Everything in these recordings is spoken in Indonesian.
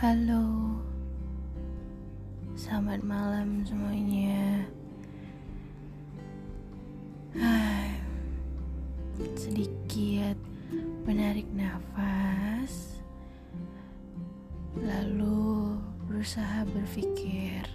Halo, selamat malam semuanya. Sedikit menarik nafas, lalu berusaha berpikir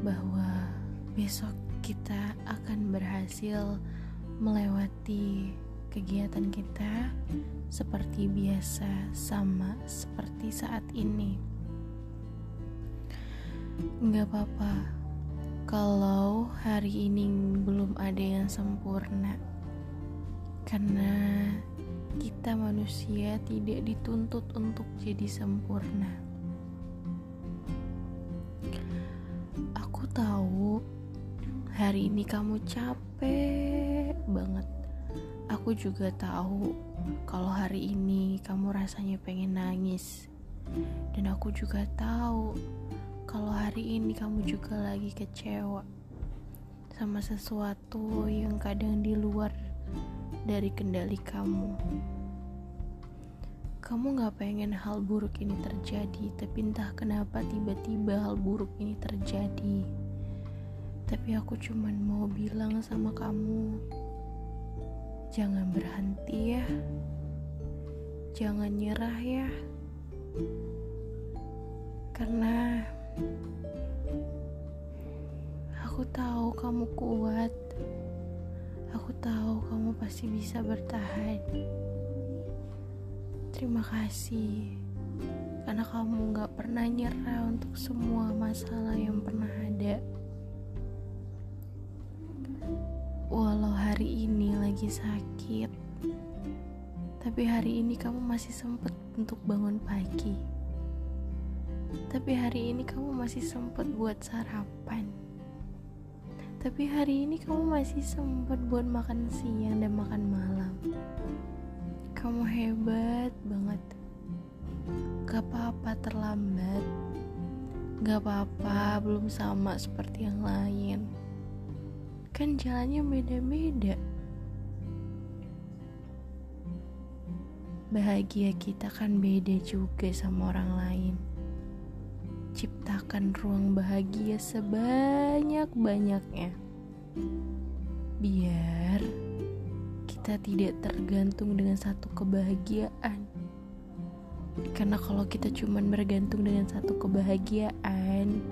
bahwa besok kita akan berhasil melewati kegiatan kita seperti biasa, sama seperti saat ini. Nggak apa-apa kalau hari ini belum ada yang sempurna, karena kita manusia tidak dituntut untuk jadi sempurna. Aku tahu hari ini kamu capek Aku juga tahu kalau hari ini kamu rasanya pengen nangis. Dan aku juga tahu kalau hari ini kamu juga lagi kecewa sama sesuatu yang kadang di luar dari kendali kamu. Kamu gak pengen hal buruk ini terjadi, tapi entah kenapa tiba-tiba hal buruk ini terjadi. Tapi aku cuman mau bilang sama kamu, Jangan berhenti ya. Jangan nyerah ya. Karena aku tahu kamu kuat. Aku tahu kamu pasti bisa bertahan. Terima kasih karena kamu gak pernah nyerah untuk semua masalah yang pernah ada. Walau hari ini lagi sakit, tapi hari ini kamu masih sempat untuk bangun pagi. Tapi hari ini kamu masih sempat buat sarapan. Tapi hari ini kamu masih sempat buat makan siang dan makan malam. Kamu hebat banget. Gak apa-apa terlambat. Gak apa-apa belum sama seperti yang lain kan jalannya beda-beda. Bahagia kita kan beda juga sama orang lain. Ciptakan ruang bahagia sebanyak-banyaknya. Biar kita tidak tergantung dengan satu kebahagiaan. Karena kalau kita cuma bergantung dengan satu kebahagiaan,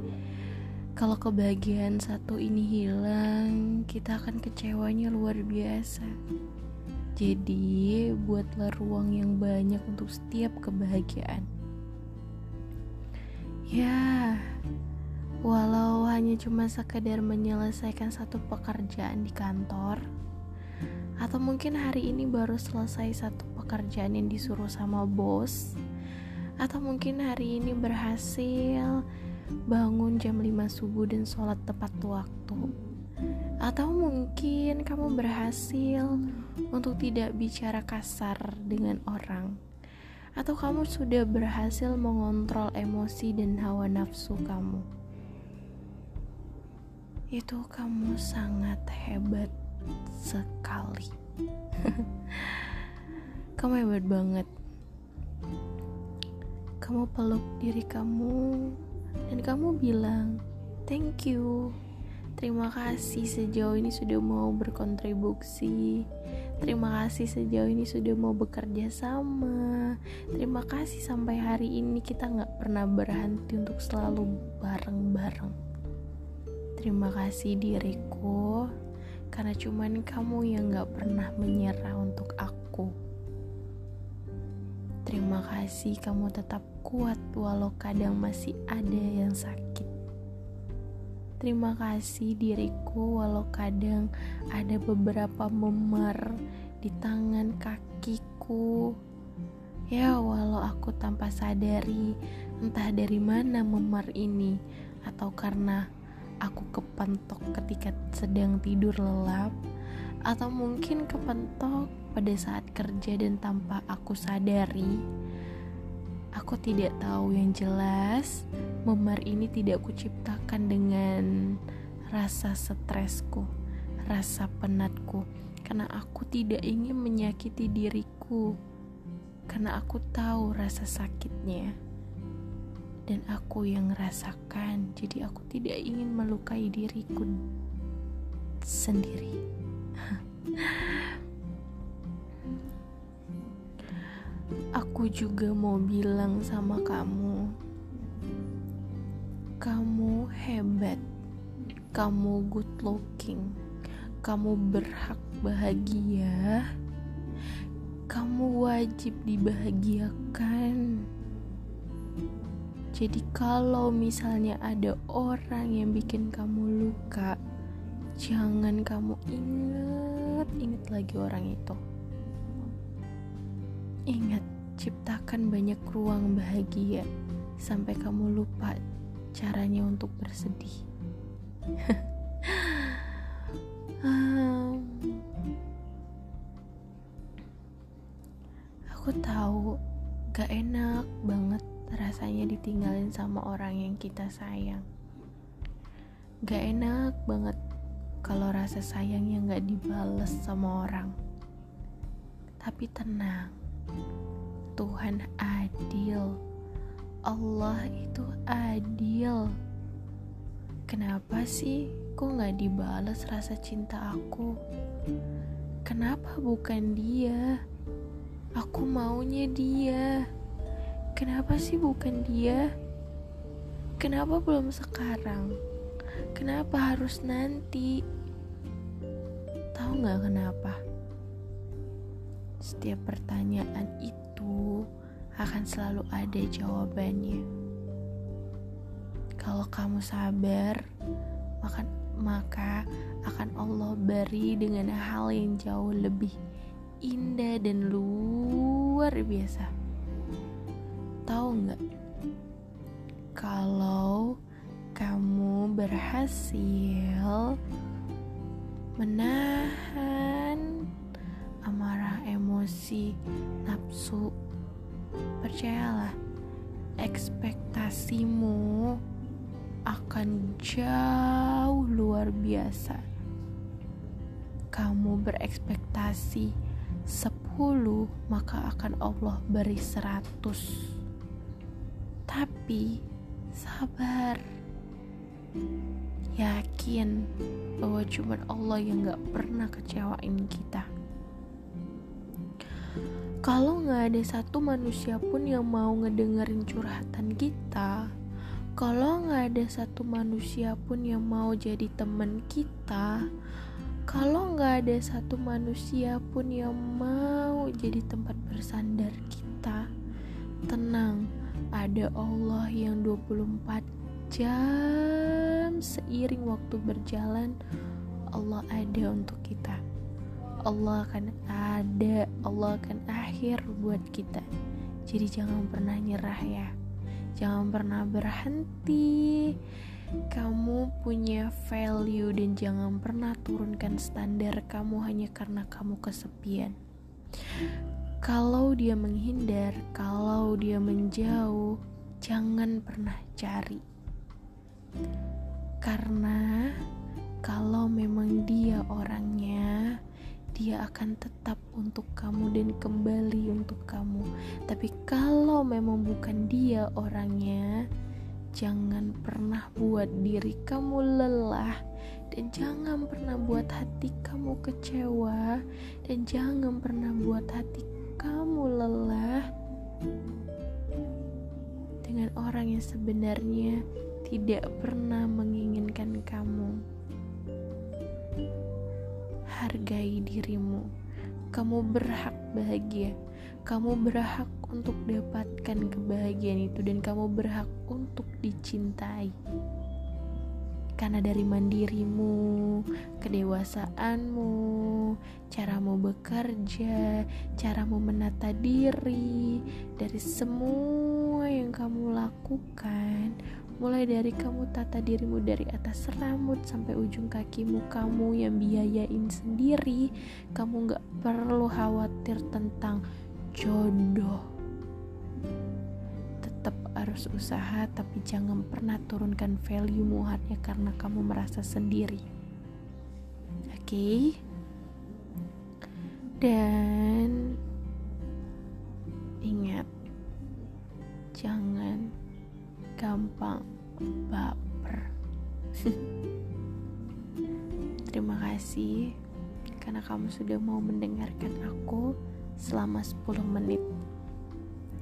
kalau kebahagiaan satu ini hilang, kita akan kecewanya luar biasa. Jadi, buatlah ruang yang banyak untuk setiap kebahagiaan. Ya, walau hanya cuma sekedar menyelesaikan satu pekerjaan di kantor, atau mungkin hari ini baru selesai satu pekerjaan yang disuruh sama bos, atau mungkin hari ini berhasil bangun jam 5 subuh dan sholat tepat waktu atau mungkin kamu berhasil untuk tidak bicara kasar dengan orang. Atau kamu sudah berhasil mengontrol emosi dan hawa nafsu kamu. Itu kamu sangat hebat sekali. Kamu hebat banget. Kamu peluk diri kamu dan kamu bilang thank you terima kasih sejauh ini sudah mau berkontribusi terima kasih sejauh ini sudah mau bekerja sama terima kasih sampai hari ini kita nggak pernah berhenti untuk selalu bareng-bareng terima kasih diriku karena cuman kamu yang gak pernah menyerah untuk aku. Terima kasih kamu tetap kuat walau kadang masih ada yang sakit. Terima kasih diriku walau kadang ada beberapa memar di tangan kakiku. Ya walau aku tanpa sadari entah dari mana memar ini atau karena aku kepentok ketika sedang tidur lelap atau mungkin kepentok pada saat kerja dan tanpa aku sadari Aku tidak tahu yang jelas, memar ini tidak kuciptakan dengan rasa stresku, rasa penatku, karena aku tidak ingin menyakiti diriku, karena aku tahu rasa sakitnya. dan aku yang merasakan. Jadi aku tidak ingin melukai diriku sendiri. aku juga mau bilang sama kamu, kamu hebat, kamu good looking, kamu berhak bahagia, kamu wajib dibahagiakan. Jadi kalau misalnya ada orang yang bikin kamu luka, jangan kamu ingat, ingat lagi orang itu. Ingat, ciptakan banyak ruang bahagia sampai kamu lupa caranya untuk bersedih. aku tahu gak enak banget rasanya ditinggalin sama orang yang kita sayang. Gak enak banget kalau rasa sayangnya gak dibales sama orang. Tapi tenang, Tuhan adil. Allah itu adil. Kenapa sih kok gak dibales rasa cinta aku? Kenapa bukan dia? Aku maunya dia. Kenapa sih bukan dia? Kenapa belum sekarang? Kenapa harus nanti? Tahu nggak kenapa? Setiap pertanyaan itu akan selalu ada jawabannya. Kalau kamu sabar, maka, maka akan Allah beri dengan hal yang jauh lebih indah dan luar biasa tahu nggak kalau kamu berhasil menahan amarah emosi nafsu percayalah ekspektasimu akan jauh luar biasa kamu berekspektasi 10 maka akan Allah beri 100 tapi sabar. Yakin bahwa cuma Allah yang gak pernah kecewain kita. Kalau gak ada satu manusia pun yang mau ngedengerin curhatan kita, kalau gak ada satu manusia pun yang mau jadi temen kita, kalau nggak ada satu manusia pun yang mau jadi tempat bersandar kita, tenang, ada Allah yang 24 jam seiring waktu berjalan Allah ada untuk kita Allah akan ada Allah akan akhir buat kita. Jadi jangan pernah nyerah ya. Jangan pernah berhenti. Kamu punya value dan jangan pernah turunkan standar kamu hanya karena kamu kesepian. Kalau dia menghindar, kalau dia menjauh, jangan pernah cari. Karena dia akan tetap untuk kamu dan kembali untuk kamu. Tapi kalau memang bukan dia orangnya, jangan pernah buat diri kamu lelah dan jangan pernah buat hati kamu kecewa dan jangan pernah buat hati kamu lelah dengan orang yang sebenarnya tidak pernah menginginkan kamu. Hargai dirimu. Kamu berhak bahagia. Kamu berhak untuk dapatkan kebahagiaan itu dan kamu berhak untuk dicintai karena dari mandirimu, kedewasaanmu, caramu bekerja, caramu menata diri, dari semua yang kamu lakukan, mulai dari kamu tata dirimu dari atas rambut sampai ujung kakimu, kamu yang biayain sendiri, kamu gak perlu khawatir tentang jodoh harus usaha tapi jangan pernah turunkan value mu hanya karena kamu merasa sendiri oke okay? dan gampang baper. Terima kasih karena kamu sudah mau mendengarkan aku selama 10 menit.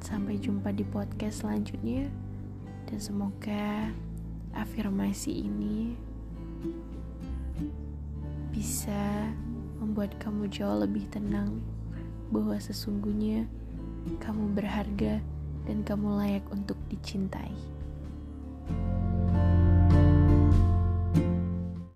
Sampai jumpa di podcast selanjutnya dan semoga afirmasi ini bisa membuat kamu jauh lebih tenang bahwa sesungguhnya kamu berharga dan kamu layak untuk dicintai.